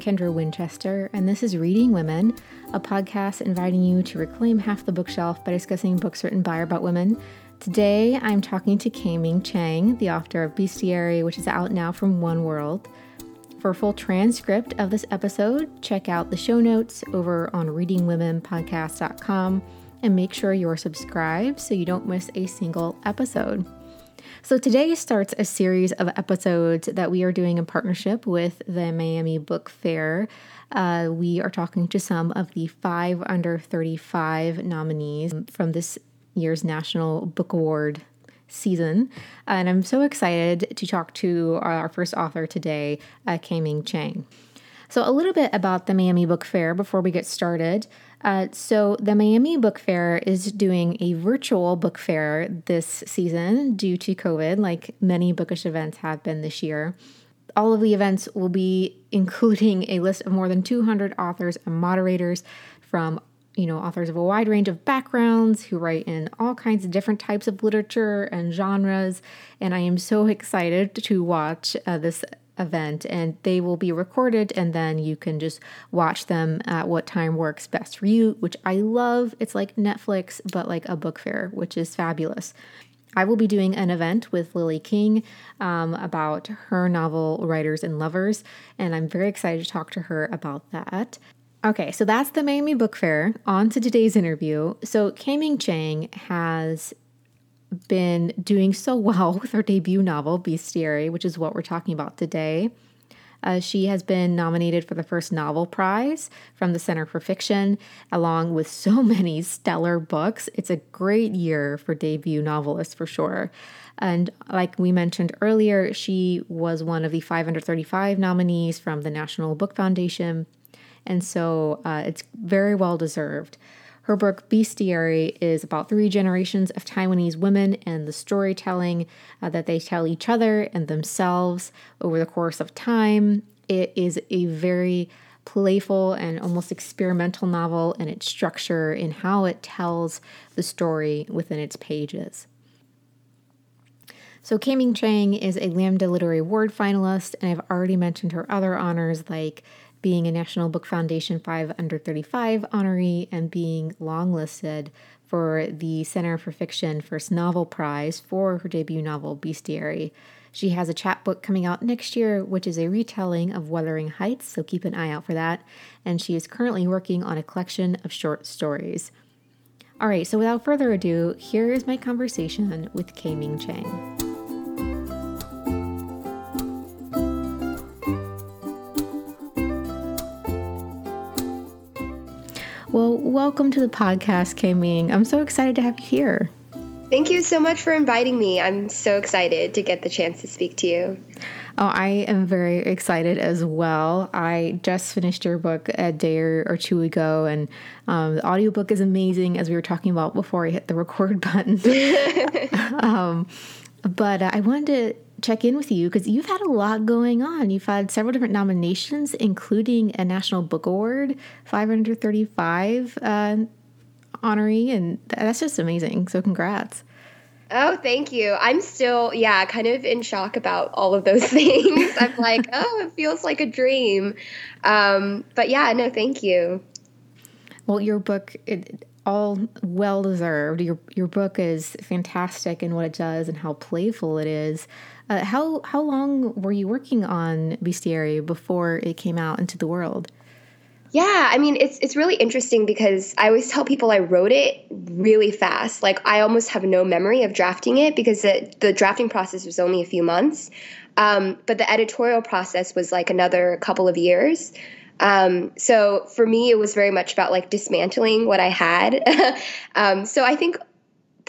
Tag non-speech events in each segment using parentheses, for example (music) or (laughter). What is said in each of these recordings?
Kendra Winchester, and this is Reading Women, a podcast inviting you to reclaim half the bookshelf by discussing books written by or about women. Today, I'm talking to K-Ming Chang, the author of Bestiary, which is out now from One World. For a full transcript of this episode, check out the show notes over on readingwomenpodcast.com and make sure you're subscribed so you don't miss a single episode. So, today starts a series of episodes that we are doing in partnership with the Miami Book Fair. Uh, we are talking to some of the five under 35 nominees from this year's National Book Award season. And I'm so excited to talk to our first author today, uh, K-Ming Chang. So, a little bit about the Miami Book Fair before we get started. Uh, so, the Miami Book Fair is doing a virtual book fair this season due to COVID, like many bookish events have been this year. All of the events will be (laughs) including a list of more than 200 authors and moderators from you know, authors of a wide range of backgrounds who write in all kinds of different types of literature and genres. And I am so (laughs) excited to watch uh, this event and they will be recorded and then you can just watch them at what time works best for you, which I love. It's like Netflix, but like a book fair, which is fabulous. I will be doing an event with Lily King um, about her novel Writers and Lovers, and I'm very excited to talk to her about that. Okay, so that's the Miami Book Fair. On to today's interview. So, K-Ming Chang has been doing so well (laughs) with her debut novel, Bestiary, which is what we're talking about today. Uh, she has been nominated for the first novel prize from the Center for Fiction, along with (laughs) so many stellar books. It's a great year for debut novelists for sure. And like we mentioned earlier, she was one of the 535 nominees from the National Book Foundation. And so uh, it's very well deserved. Her book, Bestiary, is about three generations of Taiwanese women and the storytelling uh, that they tell each other and themselves over the course of time. It is a very playful and almost experimental novel in its structure, in how it tells the story within its pages. So, K-Ming Chang is a Lambda Literary Award finalist, and I've already mentioned her other honors like being a National Book Foundation 5 Under 35 honoree and being longlisted for the Center for Fiction First Novel Prize for her debut novel, Bestiary. She has a chapbook coming out next year, which is a retelling of Wuthering Heights, so keep an eye out for that. And she is currently working on a collection of short stories. All right, so without further ado, here is my conversation with K-Ming Chang. Welcome to the podcast, K-Ming. I'm so excited to have you here. Thank you so much for inviting me. I'm so excited to get the chance to speak to you. Oh, I am very excited as well. I just finished your book a day or two ago, and um, the audiobook is amazing, as we were talking about before I hit the record (laughs) button. (laughs) um, but uh, I wanted to check in with you because you've had a lot going on. You've had several different nominations, including a National Book Award, 535 uh, honoree, and that's just amazing. So, congrats. Oh, thank you. I'm still, yeah, kind of in shock about all of those (laughs) things. I'm like, (laughs) oh, it feels like a dream. Um, but yeah, no, thank you. Well, your book, it, all well deserved. Your your book is fantastic in what it does and how playful it is. Uh, how how long were you working on Bestiary before it came out into the world? Yeah, I mean it's it's really interesting because I always tell people I wrote it really fast. Like I almost have no memory of drafting it because the, the drafting process was only a few months, um, but the editorial process was like another couple of years. Um, so for me, it was very much about like dismantling what I had. (laughs) um, so I think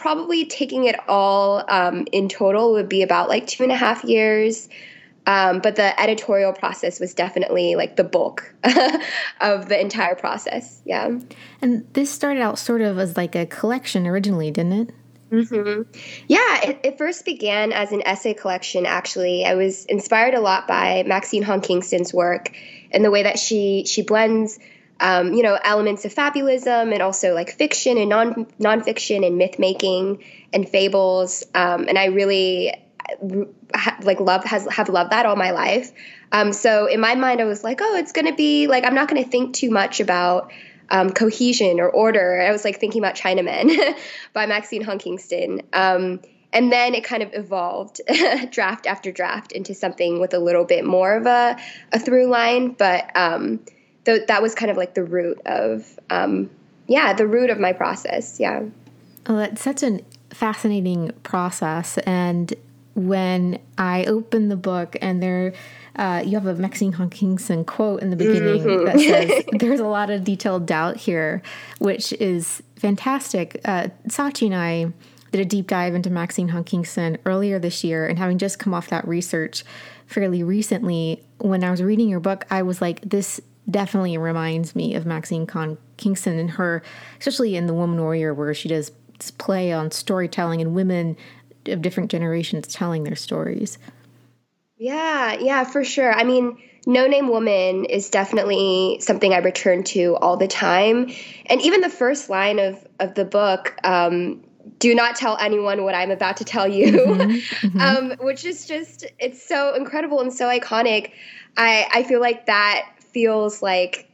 probably taking it all um, in total would be about like two and a half years. Um, but the editorial process was definitely like the bulk (laughs) of the entire process. Yeah. And this started out sort of as like a collection originally, didn't it? Mm-hmm. Yeah, it, it, first began as an essay collection, actually. I was inspired a lot by Maxine Hong Kingston's work and the way that she she blends um, you know elements of fabulism and also like fiction and non nonfiction and myth making and fables. Um, and I really like love has have loved that all my life. Um, so in my mind, I was like, oh, it's gonna be like I'm not gonna think too much about um, cohesion or order. I was like thinking about China Men (laughs) by Maxine Hong Kingston. Um, and then it kind of evolved (laughs) draft after draft into something with a little bit more of a, a through line. But um, th- that was kind of like the root of, um, yeah, the root of my process. Yeah. Oh, that's such a fascinating process. And when I opened the book and there, uh, you have a Maxine Hong Kingston quote in the beginning mm-hmm. that says, (laughs) There's a lot of detailed doubt here, which is fantastic. Uh, Sachi and I did a deep dive into Maxine Hong Kingston earlier this year, and having just come off that research fairly recently, when I was reading your book, I was like, This definitely reminds me of Maxine Hong Kingston and her, especially in The Woman Warrior, where she does play on storytelling and women of different generations telling their stories. Yeah, yeah, for sure. I mean, No Name Woman is definitely something I return to all the time. And even the first line of, of the book, um, do not tell anyone what I'm about to tell you, mm-hmm, (laughs) mm-hmm. Um, which is just, it's so incredible and so iconic. I, I feel like that feels like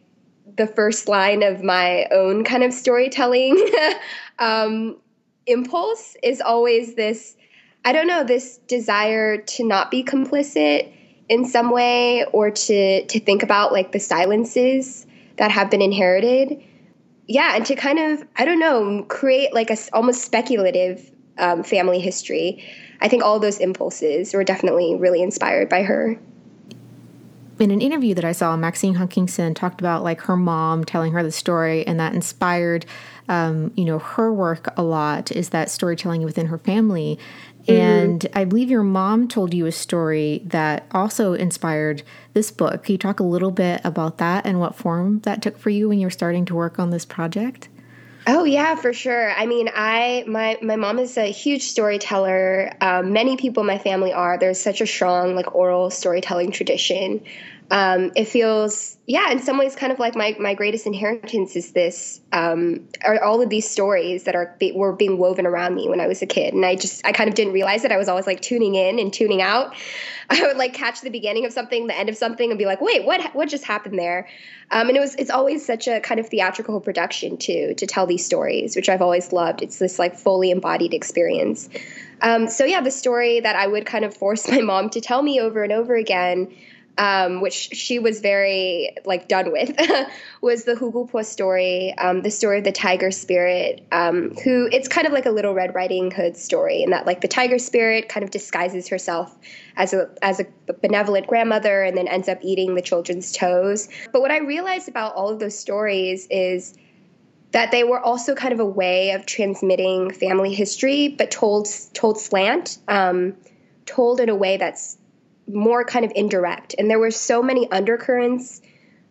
the first line of my own kind of storytelling (laughs) um, impulse is always this I don't know this desire to not be complicit in some way or to to think about like the silences that have been inherited. Yeah and to kind of I don't know create like a almost speculative um, family history. I think all those impulses were definitely really inspired by her in an interview that I saw, Maxine Hong Kingston talked about like her mom telling her the story, and that inspired, um, you know, her work a lot. Is that storytelling within her family? Mm-hmm. And I believe your mom told you a story that also inspired this book. Can you talk a little bit about that and what form that took for you when you were starting to work on this project? Oh yeah, for sure. I mean, I my my mom is a huge storyteller. Um, many people in my family are. There's such a strong like oral storytelling tradition. Um, it feels yeah in some ways kind of like my, my greatest inheritance is this um, are all of these stories that are were being woven around me when i was a kid. And i just i kind of didn't realize it i was always like tuning in and tuning out. (laughs) I would like catch the beginning of something the end of something and be like wait what what just happened there? Um, and it was it's always such a kind of theatrical production too to tell these stories which i've always loved. It's this like fully embodied experience. Um, so yeah the story that i would kind of force (laughs) my mom to tell me over and over again um, which she was very like done with, (laughs) was the Hugulpo story, um, the story of the tiger spirit, um, who it's kind of like a little Red Riding Hood story, in that like the tiger spirit kind of disguises herself as a as a benevolent grandmother and then ends up eating the children's toes. But what I realized about all of those stories is that they were also kind of a way of transmitting family history, but told told slant, um, told in a way that's more kind of indirect. And there were so many undercurrents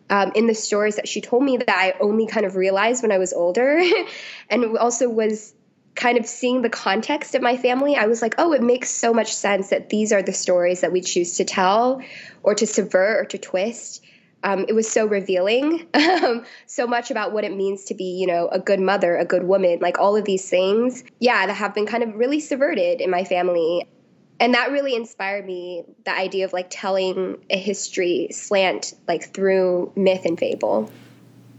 um, in the stories that she told me that I only kind of realized when I was older. (laughs) and also was kind of seeing the context of my family, I was like, oh, it makes so much sense that these are the stories that we choose to tell or to subvert or to twist. Um, it was so revealing, (laughs) so much about what it means to be, you know, a good mother, a good woman, like all of these things, yeah, that have been kind of really subverted in my family and that really inspired me the idea of like telling a history slant like through myth and fable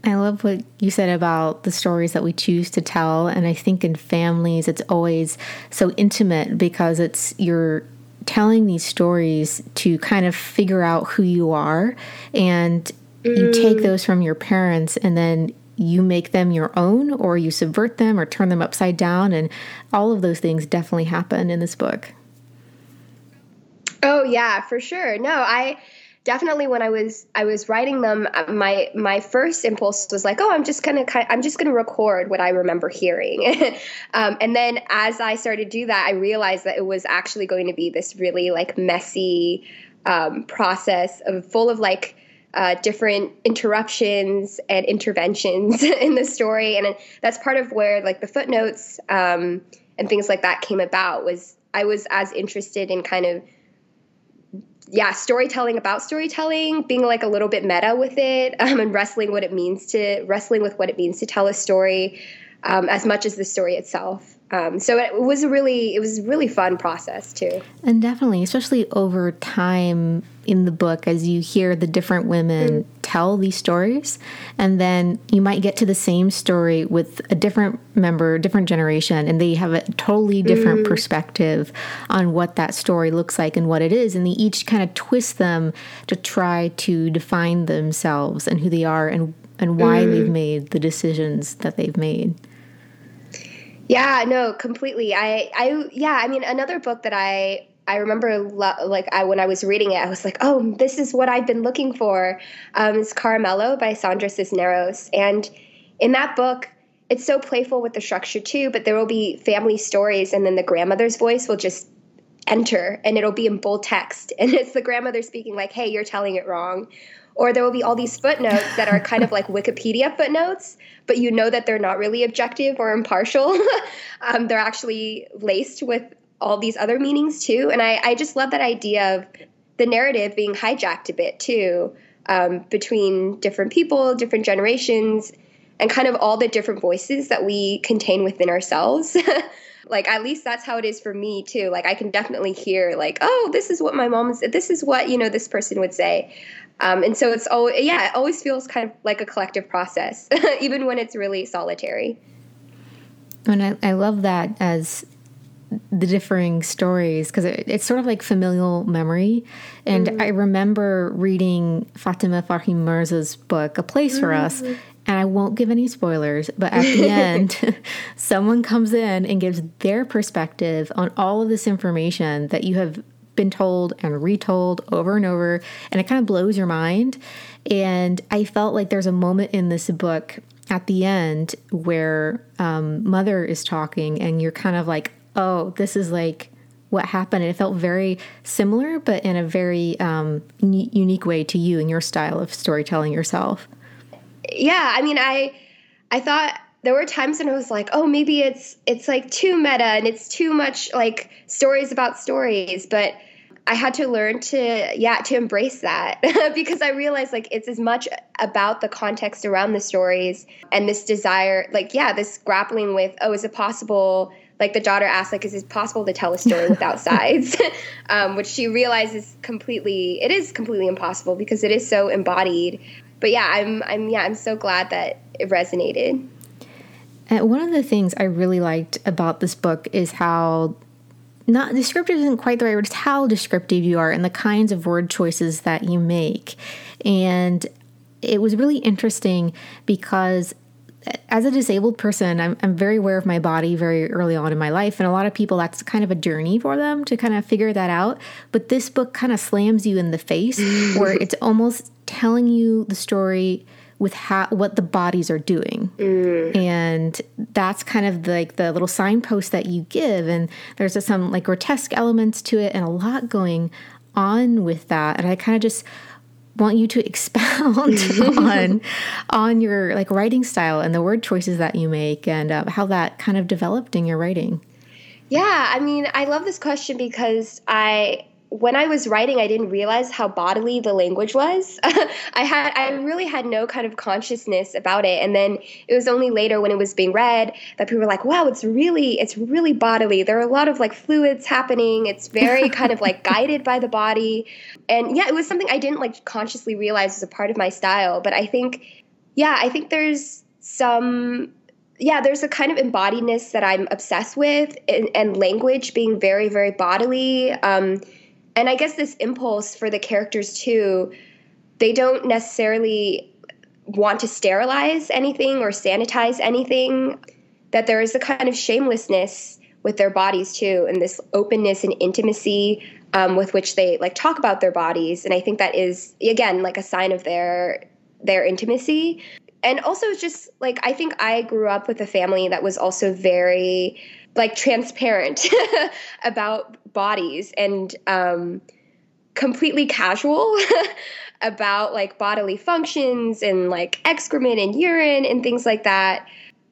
I love what you said about the stories that we choose to tell. And I think in families, it's always so intimate because it's you're telling these stories to kind of figure out who you are. And mm. you take those from your parents and then you make them your own, or you subvert them or turn them upside down. And all of those things definitely happen in this book. Oh yeah, for sure. No, I definitely when I was I was writing them, uh, my my first impulse was like, oh, I'm just gonna I'm just gonna record what I remember hearing, (laughs) um, and then as I started to do that, I realized that it was actually going to be this really like messy um, process of full of like. Uh, different interruptions and interventions (laughs) in the story, and that's part of where like the footnotes um, and things like that came about. Was I was as interested in kind of yeah, storytelling about storytelling, being like a little bit meta with it, um, and wrestling what it means to wrestling with what it means to tell a story, um, as much as the story itself. Um, so it was a really it was a really fun process too. And definitely, especially over time in the book, as you hear the different women mm. Tell these stories, and then you might get to the same story with a different member, different generation, and they have a totally different mm. perspective on what that story looks like and what it is, and they each kind of twist them to try to define themselves and who they are and and why mm. they've made the decisions that they've made. Yeah, no, completely. I, I, yeah, I mean, another book that I, I remember, lo- like, I when I was reading it, I was like, oh, this is what I've been looking for. Um, it's Caramelo by Sandra Cisneros, and in that book, it's so playful with the structure too. But there will be family stories, and then the grandmother's voice will just enter, and it'll be in bold text, and (laughs) it's the grandmother speaking, like, hey, you're telling it wrong, or there will be all these footnotes that are kind of like (laughs) Wikipedia footnotes, but you know that they're not really objective or impartial. (laughs) um, they're actually laced with all these other meanings too. And I, I just love that idea of the narrative being hijacked a bit too um, between different people, different generations, and kind of all the different voices that we contain within ourselves. (laughs) like at least that's how it is for me too like i can definitely hear like oh this is what my mom is this is what you know this person would say um, and so it's always, yeah, it always feels kind of like a collective process, (laughs) even when it's really solitary. And I, I love that as the differing stories because it, it's sort of like familial memory. And mm-hmm. I remember reading Fatima Farheen Mirza's book, A Place mm-hmm. for Us. Mm-hmm. And I won't give any spoilers, but at the (laughs) end, (laughs) someone comes in and gives their perspective on all of this information that you have been told and retold over and over, and it kind of blows your mind. And I felt like there's a moment in this book at the end where um, Mother is talking, and you're kind of like, oh, this is like what happened. And it felt very similar, but in a very um, n- unique way to you and your style of storytelling yourself. Yeah, I mean, I I thought there were times when I was like, oh, maybe it's it's like too meta and it's too much like stories about stories, but I had to learn to yeah to embrace that (laughs) because I realized like it's as much about the context around the stories and this desire like yeah this grappling with oh is it possible like the daughter asked like is it possible to tell a story without (laughs) sides (laughs) um, which she realizes completely it is completely impossible because it is so embodied but yeah I'm I'm yeah I'm so glad that it resonated. And one of the things I really liked about this book is how not descriptive isn't quite the right word, it's how descriptive you are and the kinds of word choices that you make. And it was really interesting because as a disabled person, I'm, I'm very aware of my body very early on in my life. And a lot of people, that's kind of a journey for them to kind of figure that out. But this book kind of slams you in the face (gasps) where it's almost telling you the story with how what the bodies are doing mm. and that's kind of like the little signpost that you give and there's a, some like grotesque elements to it and a lot going on with that and i kind of just want you to (laughs) expound on on your like writing style and the word choices that you make and uh, how that kind of developed in your writing. Yeah i mean i love this question because i when I was writing, I didn't realize how bodily the language was. (laughs) I had, I really had no kind of consciousness about it, and then it was only later when it was being read that people were like, "Wow, it's really, it's really bodily. There are a lot of like fluids happening. It's very (laughs) kind of like guided by the body." And yeah, it was something I didn't like consciously realize was a part of my style. But I think, yeah, I think there's some yeah, there's a kind of embodiedness that I'm obsessed with, and, and language being very, very bodily. Um, and I guess this impulse for the characters too, they don't necessarily want to sterilize anything or sanitize anything. That there is a kind of shamelessness with their bodies too, and this openness and intimacy um, with which they like talk about their bodies. And I think that is again like a sign of their their intimacy. And also just like I think I grew up with a family that was also very like transparent (laughs) about bodies and um, completely casual (laughs) about like bodily functions and like excrement and urine and things like that.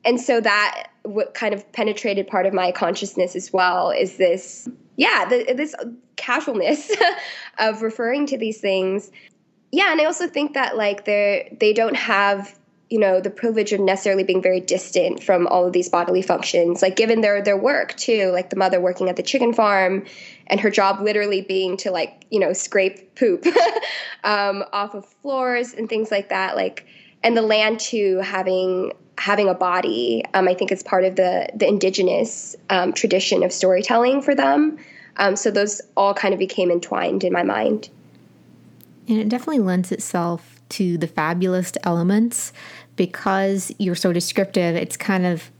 And so that what kind of penetrated part of my consciousness as well is this yeah the, this casualness (laughs) of referring to these things yeah and i also think that like they they don't have you know the privilege of necessarily being very distant from all of these bodily functions like given their their work too like the mother working at the chicken farm and her job literally being to like you know scrape poop (laughs) um, off of floors and things like that like and the land too having having a body um, i think it's part of the the indigenous um, tradition of storytelling for them. Um, so those all kind of became entwined in my mind. And it definitely lends itself to the fabulous elements because you're so descriptive. It's kind of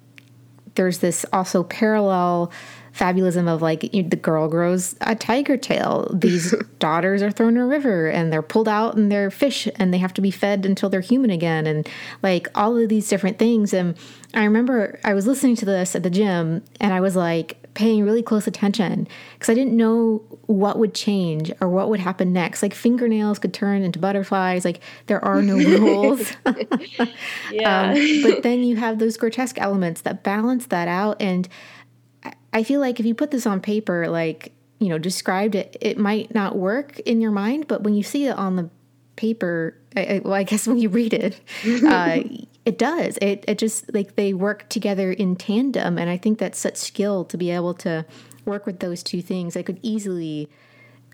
there's this also parallel fabulism of like the girl grows a tiger tail. (laughs) These daughters are thrown in a river and they're pulled out and they're fish and they have to be fed until they're human again. And like all of these different things. And I remember I was listening to this at the gym and I was like, paying really close attention because I didn't know what would change or what would happen next. Like fingernails could turn into butterflies. Like there are no (laughs) rules. (laughs) yeah. Um, but then you have those grotesque elements that balance that out. And I feel like if you put this on paper, like, you know, described it, it might not work in your mind. But when you see it on the paper, I, well, I guess when you read it, (laughs) uh, it does. It it just like they work together in tandem, and I think that's such skill to be able to work with those two things. I could easily,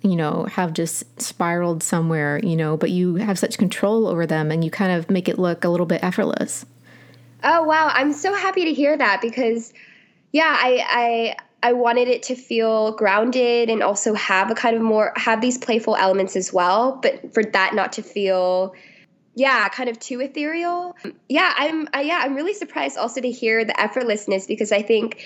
you know, have just spiraled somewhere, you know, but you have such control over them, and you kind of make it look a little bit effortless. Oh wow, I'm so happy to hear that because, yeah, I I I wanted it to feel grounded and also have a kind of more have these playful elements as well, but for that not to feel yeah, kind of too ethereal. Yeah, I'm I, yeah, I'm really surprised also to hear the effortlessness because I think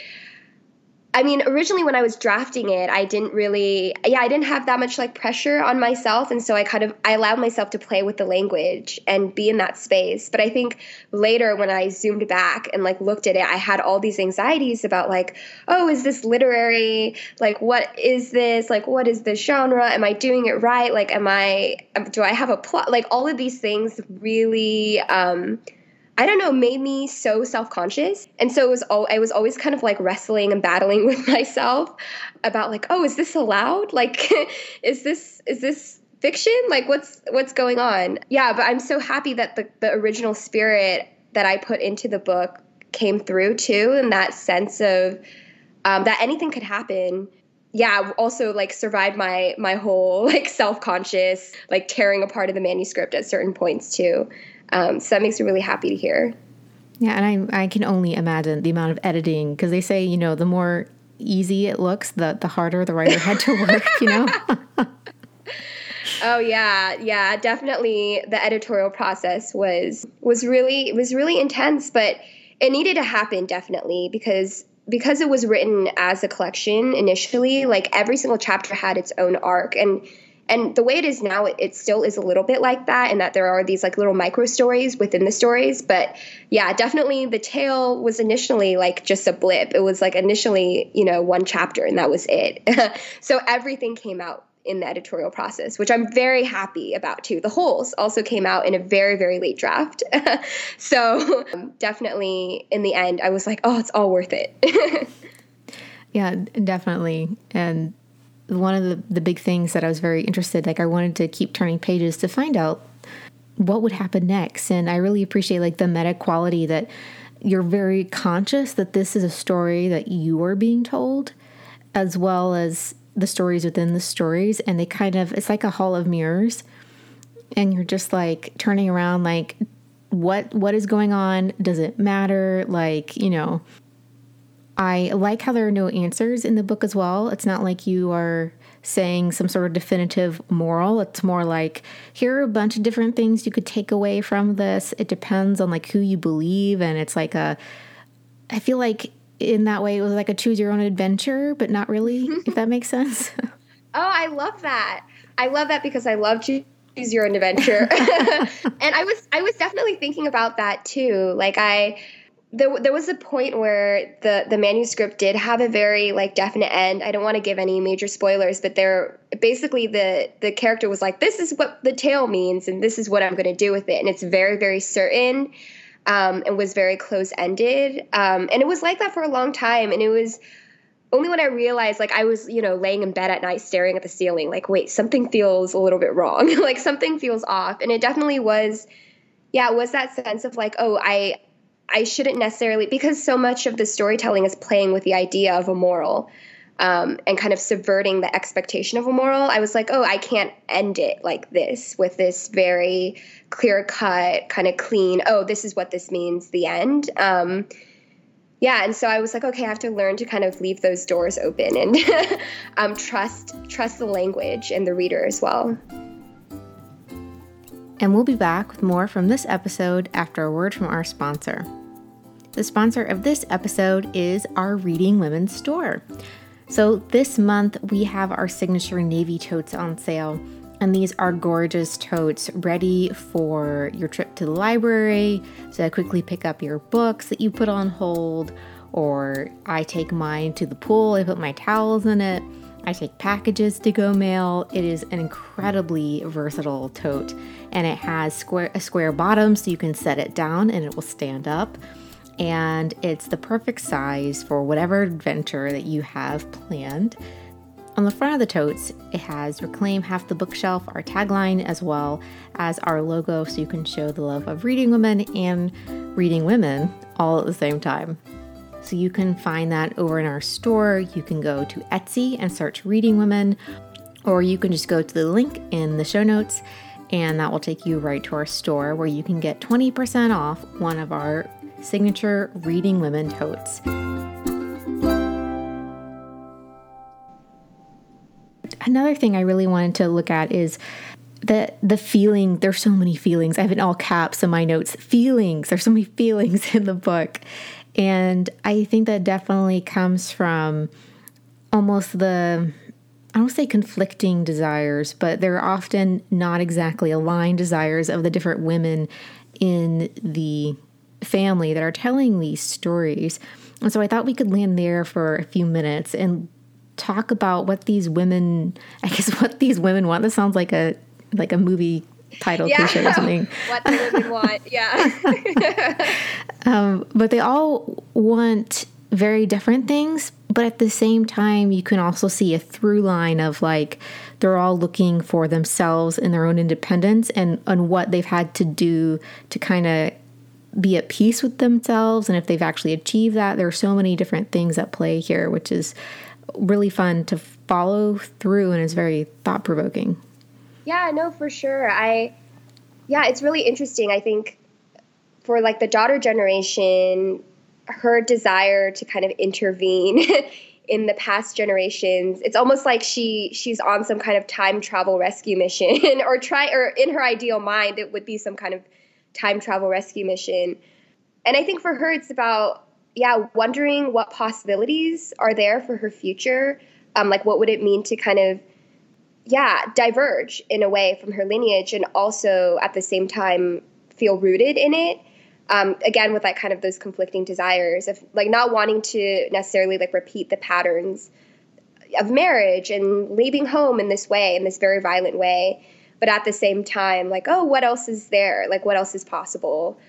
I mean, originally when I was drafting it, I didn't really, yeah, I didn't have that much like pressure on myself, and so I kind of I allowed myself to play with the language and be in that space. But I think later when I zoomed back and like looked at it, I had all these anxieties about like, oh, is this literary? Like, what is this? Like, what is this genre? Am I doing it right? Like, am I? Do I have a plot? Like, all of these things really. um I don't know, made me so self conscious. And so it was all, I was always kind of like wrestling and battling (laughs) with myself about like, oh, is this allowed? Like, (laughs) is this, is this fiction? Like what's, what's going on? Yeah. But I'm so happy that the, the original spirit that I put into the book came through too. And that sense of, um, that anything could happen yeah also like survived my my whole (laughs) like self-conscious like tearing apart of the manuscript at certain points too um, so that makes me really happy to hear. Yeah, and I I can only imagine the amount of editing because they say you know the more easy it looks, the the harder the writer had to work. You know. (laughs) (laughs) oh yeah, yeah, definitely. The editorial process was was really was really intense, but it needed to happen definitely because because it was written as a collection initially. Like every single chapter had its own arc and and the way it is now, it, it, still is a little bit like that, in that there are these like little micro stories within the stories. But yeah, definitely the tale was initially like just a blip. It was like initially, you know, one chapter and that was it. (laughs) so everything came out in the editorial process, which I'm very happy about too. The holes also came out in a very, very late draft. (laughs) so um, definitely in the end, I was like, oh, it's all worth it. (laughs) yeah, definitely. And one of the, the big things that I was very interested, like I wanted to keep turning pages to find out what would happen next. And I really appreciate like the meta quality that you're very conscious that this is a story that you are being told, as well as the stories within the stories. And they kind of, it's like a hall of mirrors. And you're just like turning around, like, what what is going on? Does it matter? Like, you know, I like how there are no answers in the book as well. It's not like you are saying some sort of definitive moral. It's more like here are a bunch of different things you could take away from this. It depends on like who you believe and it's like a I feel like in that way it was like a choose your own adventure, but not really, (laughs) if that makes sense. (laughs) oh, I love that. I love that because I love choose your own adventure. (laughs) and I was I was definitely thinking about that too. Like I there, there was a point where the the manuscript did have a very like definite end. I don't want to give any major spoilers, but there basically the the character was like, "This is what the tale means, and this is what I'm going to do with it," and it's very very certain, um, and was very close ended, um, and it was like that for a long time, and it was only when I realized, like, I was, you know, laying in bed at night staring at the ceiling, like, wait, something feels a little bit wrong. (laughs) like, something feels off. And it definitely was yeah, it was that sense of like, oh, I I shouldn't necessarily because so much of the storytelling is playing with the idea of a moral. Um, and kind of subverting the expectation of a moral, I was like, oh, I can't end it like this with this very clear cut, kind of clean, oh, this is what this means, the end. Um, yeah, and so I was like, okay, I have to learn to kind of leave those doors open and (laughs) um, trust trust the language and the reader as well. And we'll be back with more from this episode after a word from our sponsor. The sponsor of this episode is our Reading Women store. So this month we have our signature navy totes on sale. And these are gorgeous totes ready for your trip to the library to quickly pick up your books that you put on hold. Or I take mine to the pool, I put my towels in it. I take packages to go mail. It is an incredibly versatile tote and it has square a square bottom so you can set it down and it will stand up. And it's the perfect size for whatever adventure that you have planned. On the front of the totes, it has Reclaim Half the Bookshelf, our tagline, as well as our logo, so you can show the love of reading women and reading women all at the same time. So you can find that over in our store. You can go to Etsy and search Reading Women, or you can just go to the link in the show notes, and that will take you right to our store where you can get 20% off one of our signature Reading Women totes. Another thing I really wanted to look at is the the feeling there's so many feelings. I have in all caps in my notes. Feelings there's so many feelings (laughs) in the book. And i think that definitely comes from almost the i don't say conflicting desires but they're often not exactly aligned desires of the different women in the family that are telling these stories. And so i thought we could land there for a few minutes and talk about what these women (laughs) i guess what these women want. This sounds like a like a movie title yeah. cliche or something. (laughs) What the women want yeah. (laughs) Um, but they all want very different things but at the same time you can also see a through line of like they're all looking for themselves and their own independence and and what they've had to do to kind of be at peace with themselves and if they've actually achieved that there are so many different things at play here which is really fun to follow through and is very thought provoking. Yeah, no, for sure. I, yeah, it's really interesting. I think for like the daughter generation, her desire to kind of intervene (laughs) in the past generations it's almost like she she's on some kind of time travel rescue mission (laughs) or try or in her ideal mind it would be some kind of time travel rescue mission and i think for her it's about yeah, wondering what possibilities are there for her future. Um, like, what would it mean to kind of, yeah, diverge in a way from her lineage and also at the same time feel rooted in it. Um, again, with like kind of those conflicting desires of like not wanting to necessarily like repeat the patterns of marriage and leaving home in this way, in this very violent way. But at the same time, like, oh, what else is there? Like, what else is possible?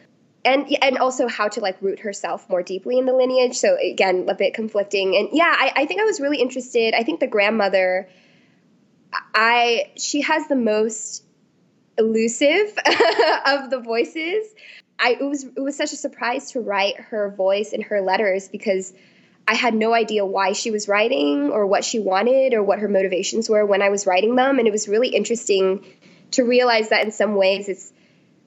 and and also how to like root herself more deeply in the lineage. So again, a bit conflicting. And yeah, I, I think I was really interested. I think the grandmother, I she has the most elusive (laughs) of the voices. I it was it was such a surprise to write her voice in her letters because I had no idea why she was writing or what she wanted or what her motivations were when I was writing them. And it was really interesting to realize that in some ways it's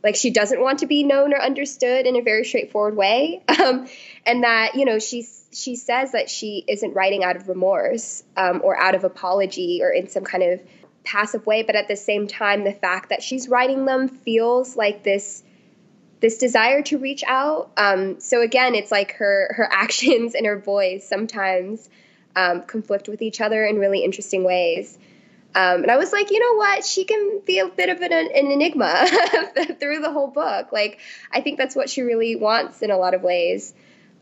like she doesn't want to be known or understood in a very straightforward way. (laughs) Um, and that you know she she says that she isn't writing out of remorse um, or out of apology or in some kind of passive way but at the same time the fact that she's writing them feels like this this desire to reach out. Um, so again it's like her her (laughs) actions and her voice sometimes um, conflict with each other in really interesting ways um, and I was like, you know what? She can be a bit of an, an enigma (laughs) through the whole book. Like, I think that's what she really wants in a lot of ways.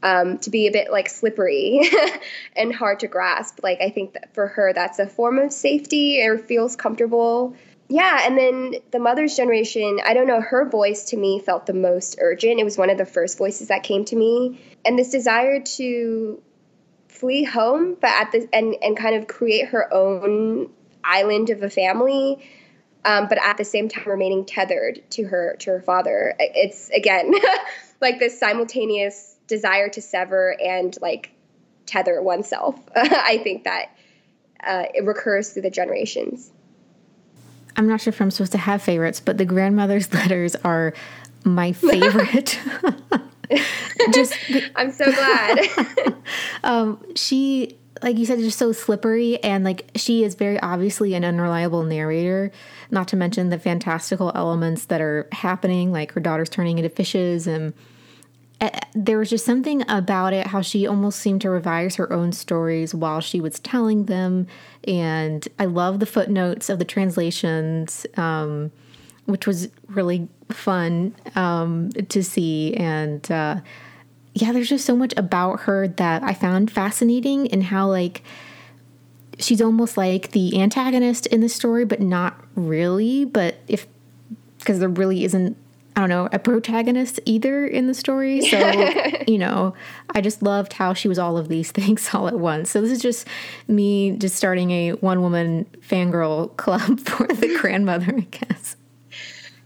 Um, to be a bit like slippery (laughs) and hard to grasp. Like, I think that for her, that's a form of safety or feels comfortable. Yeah, and then the mother's generation, I don't know, her voice to me felt the most urgent. It was one of the first voices that came to me. And this desire to flee home, but at the and, and kind of create her own island of a family. um, but at the same time remaining tethered to her to her father. It's again (laughs) like this simultaneous desire to sever and like tether oneself. (laughs) I think that uh, it recurs through the generations. I'm not sure if I'm supposed to have favorites, but the grandmother's (laughs) letters are my favorite. just I'm so glad. um, she like you said, just so slippery and like she is very obviously an unreliable narrator. Not to mention the fantastical elements that are happening, like her daughter's turning into fishes, and uh, there was just something about it how she almost seemed to revise her own stories while she was telling them. And I love the footnotes of the translations, um, which was really fun um, to see and. Uh, yeah, there's just so much about her that I found fascinating and how like she's almost like the antagonist in the story, but not really. But if because there really isn't, I don't know, a protagonist either in the story. So, (laughs) you know, I just loved how she was all of these (laughs) things all at once. So, this is just me just starting a one woman fangirl club (laughs) for the grandmother, I guess.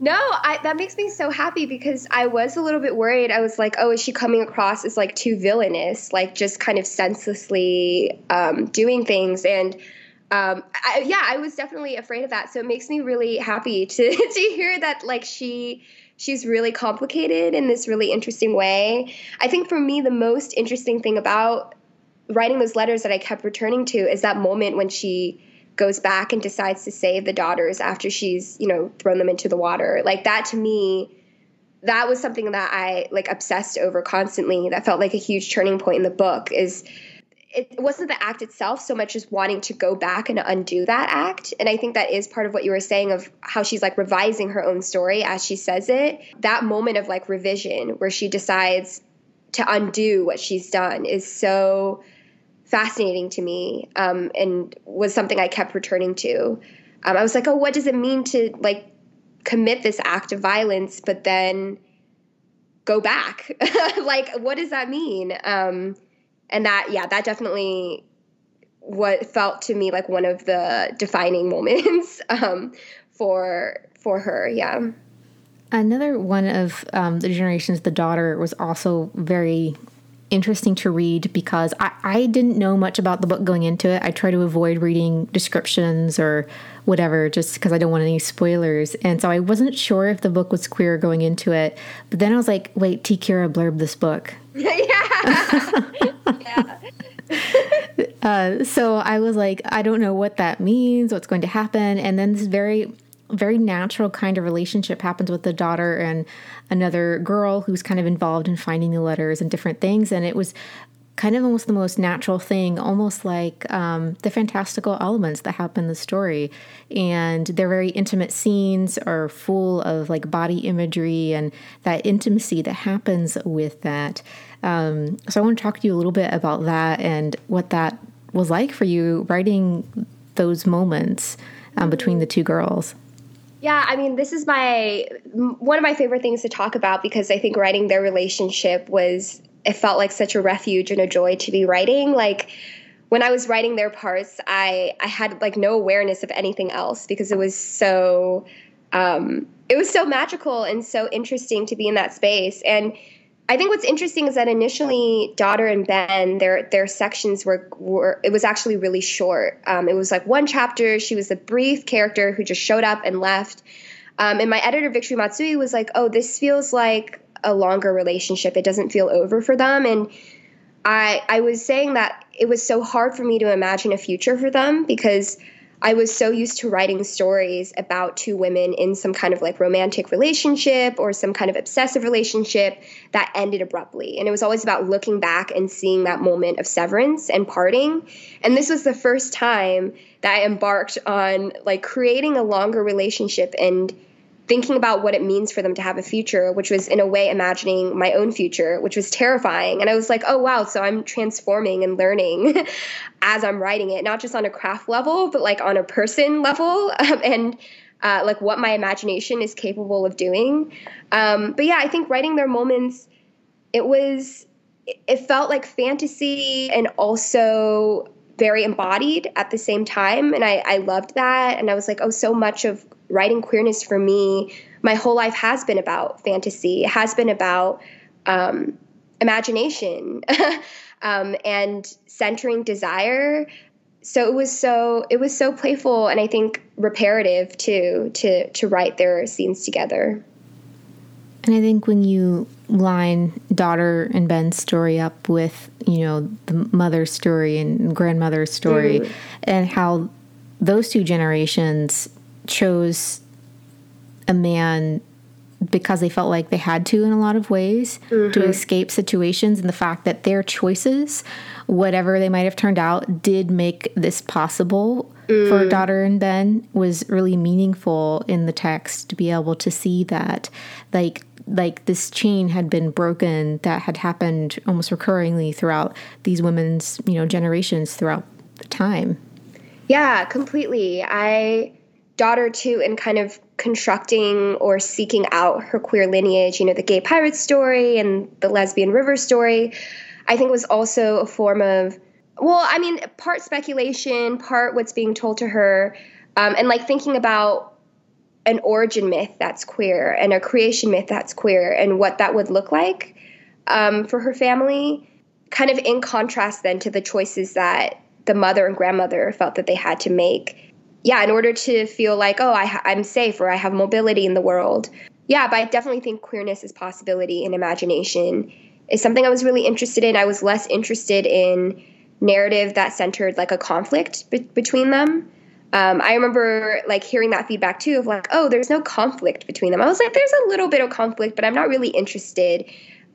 No, I, that makes me so happy because I was a little bit worried. I was like, oh, is she coming across as like too villainous, like just kind of senselessly um, doing things? And um, I, yeah, I was definitely afraid of that. So it makes me really happy (laughs) to to hear that like she she's really complicated in this really interesting way. I think for me, the most interesting thing about writing those letters that I kept returning to is that moment when she goes back and decides to save the daughters after she's you know thrown them into the water. Like that to me that was something that i like obsessed over constantly that felt like a huge turning point in the book is it wasn't the act itself so much as wanting to go back and undo that act. And i think that is part of what you were saying of how she's like revising her own story as she says it. That moment of like revision where she decides to undo what she's done is so fascinating to me um, and was something I kept returning to. Um, I was like, oh, what does it mean to like commit this act of violence, but then go back? (laughs) like, what does that mean? Um, and that, yeah, that definitely what felt to me like one of the defining (laughs) moments um, for for her. Yeah. Another one of um, the generations, the daughter was also very interesting to read because I, I didn't know much about the book going into it. I try to avoid reading descriptions or whatever just because I don't want any spoilers. And so I wasn't sure if the book was queer going into it. But then I was like, wait, T. Kira blurbed this book. (laughs) yeah. yeah. (laughs) uh, so I was like, I don't know what that means, what's going to happen. And then this very very natural kind of relationship happens with the daughter and another girl who's kind of involved in finding the letters and different things. And it was kind of almost the most natural thing, almost like um, the fantastical elements that happen in the story. And their very intimate scenes are full of like body imagery and that intimacy that happens with that. Um, so I want to talk to you a little bit about that and what that was like for you writing those moments um, between the two girls. Yeah, I mean, this is my one of my favorite things to talk about because I think writing their relationship was it felt like such a refuge and a joy to be writing. Like when I was writing their parts, I I had like no awareness of anything else because it was so um, it was so magical and so interesting to be in that space and I think what's interesting is that initially, daughter and Ben, their their sections were were it was actually really short. Um, it was like one chapter. She was a brief character who just showed up and left. Um, and my editor Victory Matsui was like, "Oh, this feels like a longer relationship. It doesn't feel over for them." And I I was saying that it was so hard for me to imagine a future for them because I was so used to writing stories about two women in some kind of like romantic relationship or some kind of obsessive relationship that ended abruptly. And it was always about looking back and seeing that moment of severance and parting. And this was the first time that I embarked on like creating a longer relationship and thinking about what it means for them to have a future, which was in a way imagining my own future, which was terrifying. And I was like, oh, wow, so I'm transforming and learning (laughs) as I'm writing it, not just on a craft level, but like on a person level um, and uh, like what my imagination is capable of doing. Um, but yeah, I think writing their moments, it was, it felt like fantasy and also very embodied at the same time. And I, I loved that. And I was like, oh, so much of writing queerness for me, my whole life has been about fantasy, has been about um, imagination (laughs) um, and centering desire. So it was so it was so playful and I think reparative too to to write their scenes together. And I think when you line daughter and Ben's story up with, you know, the mother's story and grandmother's story, mm. and how those two generations chose a man because they felt like they had to in a lot of ways mm-hmm. to escape situations and the fact that their choices whatever they might have turned out did make this possible mm. for daughter and ben was really meaningful in the text to be able to see that like like this chain had been broken that had happened almost recurringly throughout these women's you know generations throughout the time yeah completely i daughter too in kind of constructing or seeking out her queer lineage you know the gay pirate story and the lesbian river story i think was also a form of well i mean part speculation part what's being told to her um, and like thinking about an origin myth that's queer and a creation myth that's queer and what that would look like um, for her family, kind of in contrast then to the choices that the mother and grandmother felt that they had to make. Yeah, in order to feel like, oh, I am safe or I have mobility in the world. Yeah, but I definitely think queerness is possibility and imagination is something I was really interested in. I was less interested in narrative that centered like a conflict be- between them um, I remember like hearing that feedback too of like, oh, there's no conflict between them. I was like, there's a little bit of conflict, but I'm not really interested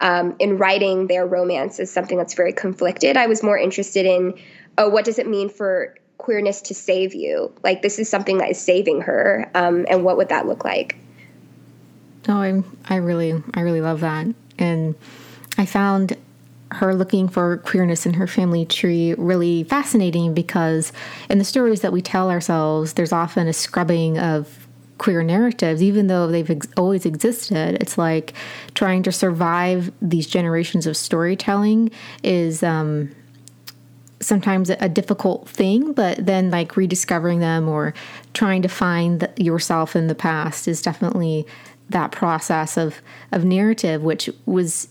um, in writing their romance as something that's very conflicted. I was more interested in, oh, what does it mean for queerness to save you? Like this is something that is saving her, um, and what would that look like? Oh, I I really I really love that, and I found her looking for queerness in her family tree really fascinating because in the stories that we tell ourselves, there's often a scrubbing of queer narratives, even though they've ex- always existed. It's like trying to survive these generations of storytelling is um, sometimes a difficult thing, but then like rediscovering them or trying to find the, yourself in the past is definitely that process of of narrative, which was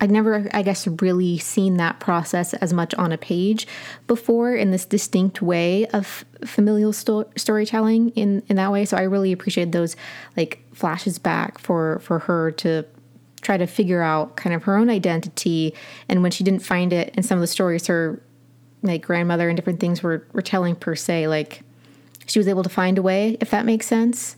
I'd never, I guess, really seen that process as much on a page before in this distinct way of familial sto- storytelling in, in that way. So I really appreciated those like flashes back for, for her to try to figure out kind of her own identity. And when she didn't find it in some of the stories, her like grandmother and different things were, were telling per se, like she was able to find a way, if that makes sense.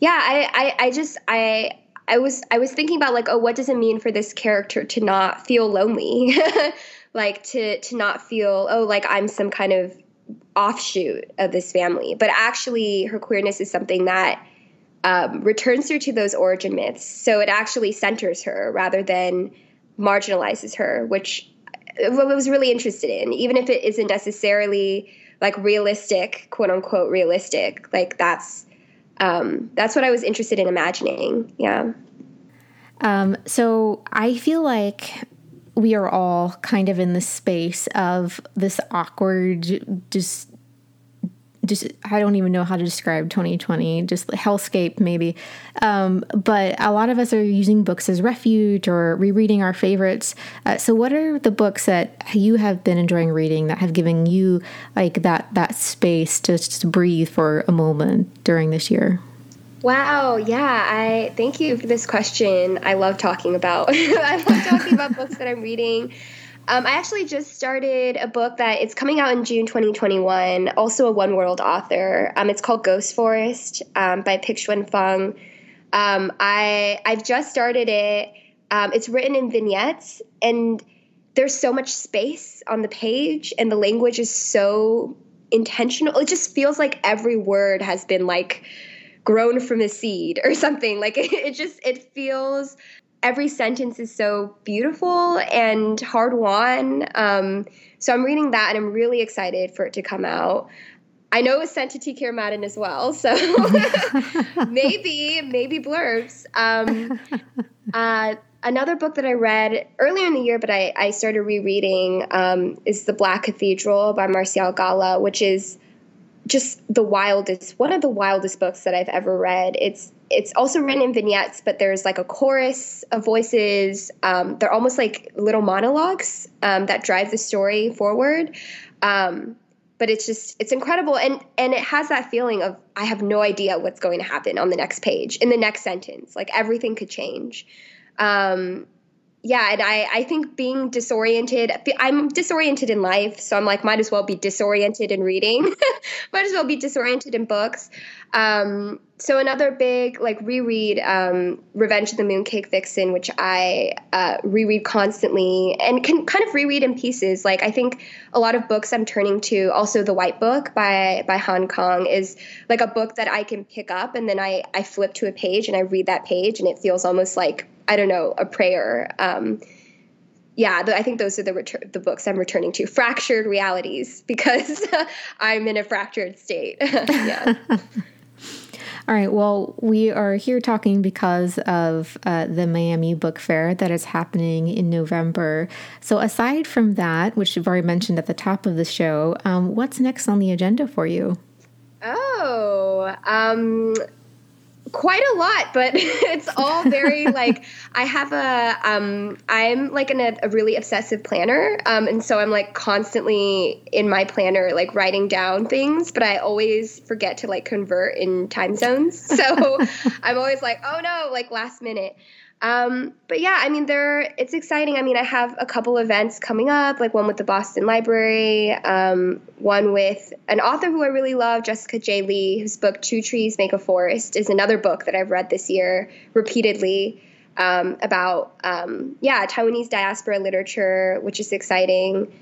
Yeah, I, I, I just, I, I was I was thinking about like, oh, what does it mean for this character to not feel lonely? (laughs) like to to not feel, oh, like I'm some kind of offshoot of this family. But actually her queerness is something that um, returns her to those origin myths. So it actually centers her rather than marginalizes her, which I was really interested in, even if it isn't necessarily like realistic, quote unquote realistic. Like that's um, that's what I was interested in imagining. Yeah. Um, so I feel like we are all kind of in the space of this awkward, just just I don't even know how to describe 2020, just hellscape maybe. Um, but a lot of us are using books as refuge or rereading our favorites. Uh, so, what are the books that you have been enjoying reading that have given you like that that space to just breathe for a moment during this year? Wow, yeah, I thank you for this question. I love talking about (laughs) I love talking about books that I'm reading. Um, I actually just started a book that it's coming out in June 2021. Also a One World author. Um, it's called Ghost Forest um, by Pik-Shuen Fung. Um, I I've just started it. Um, it's written in vignettes, and there's so much space on the page, and the language is so intentional. It just feels like every word has been like grown from a seed or (laughs) something. Like it, it just it feels every sentence is so beautiful and hard won. Um, so I'm reading that and I'm really excited for it to come out. I know it was sent to T Kira Madden as well, so (laughs) (laughs) maybe maybe blurbs. Um, (laughs) uh, another book that I read earlier in the year, but I, I started rereading um, is The Black Cathedral by Marcial Gala, which is just the wildest one of the wildest books that I've ever read. It's it's also written in vignettes, but there's like a chorus of voices. Um, they're almost like little monologues um, that drive the story forward. Um, but it's just it's incredible, and and it has that feeling of I have no idea what's going to happen on the next page in the next sentence. Like everything could change. Um, yeah, and I, I think being disoriented, I'm disoriented in life, so I'm like, might as well be disoriented in reading, (laughs) might as well be disoriented in books. Um, so another big like reread, um, Revenge of the Mooncake Vixen, which I uh, reread constantly and can kind of reread in pieces. Like I think a lot of books I'm turning to, also the White Book by by Han Kang is like a book that I can pick up and then I I flip to a page and I read that page and it feels almost like I don't know a prayer. Um, yeah, I think those are the retur- the books I'm returning to. Fractured realities because (laughs) I'm in a fractured state. (laughs) yeah. (laughs) All right. Well, we are here talking because of uh, the Miami Book Fair that is happening in November. So, aside from that, which you've already mentioned at the top of the show, um, what's next on the agenda for you? Oh, um, quite a lot but (laughs) it's all very (laughs) like i have a um i'm like an, a really obsessive planner um and so i'm like constantly in my planner like writing down things but i always forget to like convert in time zones. So (laughs) i'm always like oh no like last minute um, but yeah, I mean, there it's exciting. I mean, I have a couple events coming up, like one with the Boston Library, um, one with an author who I really love, Jessica J. Lee, whose book Two Trees Make a Forest is another book that I've read this year repeatedly um, about um, yeah Taiwanese diaspora literature, which is exciting.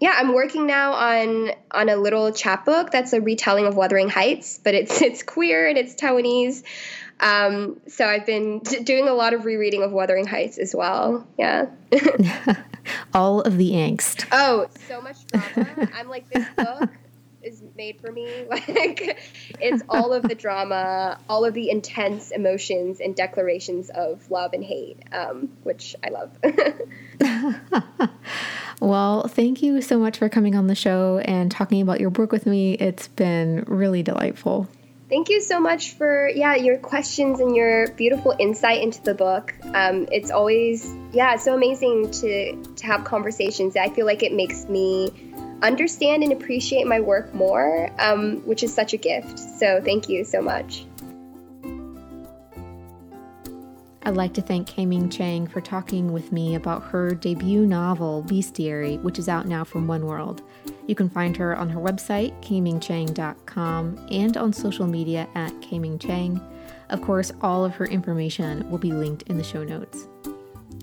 Yeah, I'm working now on on a little chapbook that's a retelling of Wuthering Heights, but it's (laughs) it's queer and it's Taiwanese. Um, so I've been d- doing a lot of rereading of Wuthering Heights as well. Yeah. (laughs) All of the angst. Oh, so much drama. I'm like, this book is made for me. (laughs) Like, it's all of the drama, all of the intense emotions and declarations of love and hate, um, which I love. (laughs) well, thank you so much for coming on the show and talking about your work with me. It's been really delightful. Thank you so much for yeah your questions and your beautiful insight into the book. Um, it's always yeah so amazing to to have conversations. I feel like it makes me understand and appreciate my work more, um, which is such a gift. So thank you so much. I'd like to thank K-Ming Chang for talking with me about her debut novel, Bestiary, which is out now from One World. You can find her on her website, kmingchang.com, and on social media at K-Ming Chang. Of course, all of her information will be linked in the show notes.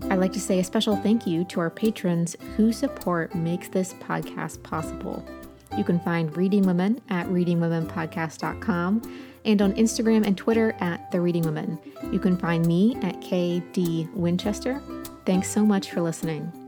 I'd like to say a special thank you to our patrons whose support makes this podcast possible. You can find Reading Women at readingwomenpodcast.com and on Instagram and Twitter at The Reading Women. You can find me at KD Winchester. Thanks so much for listening.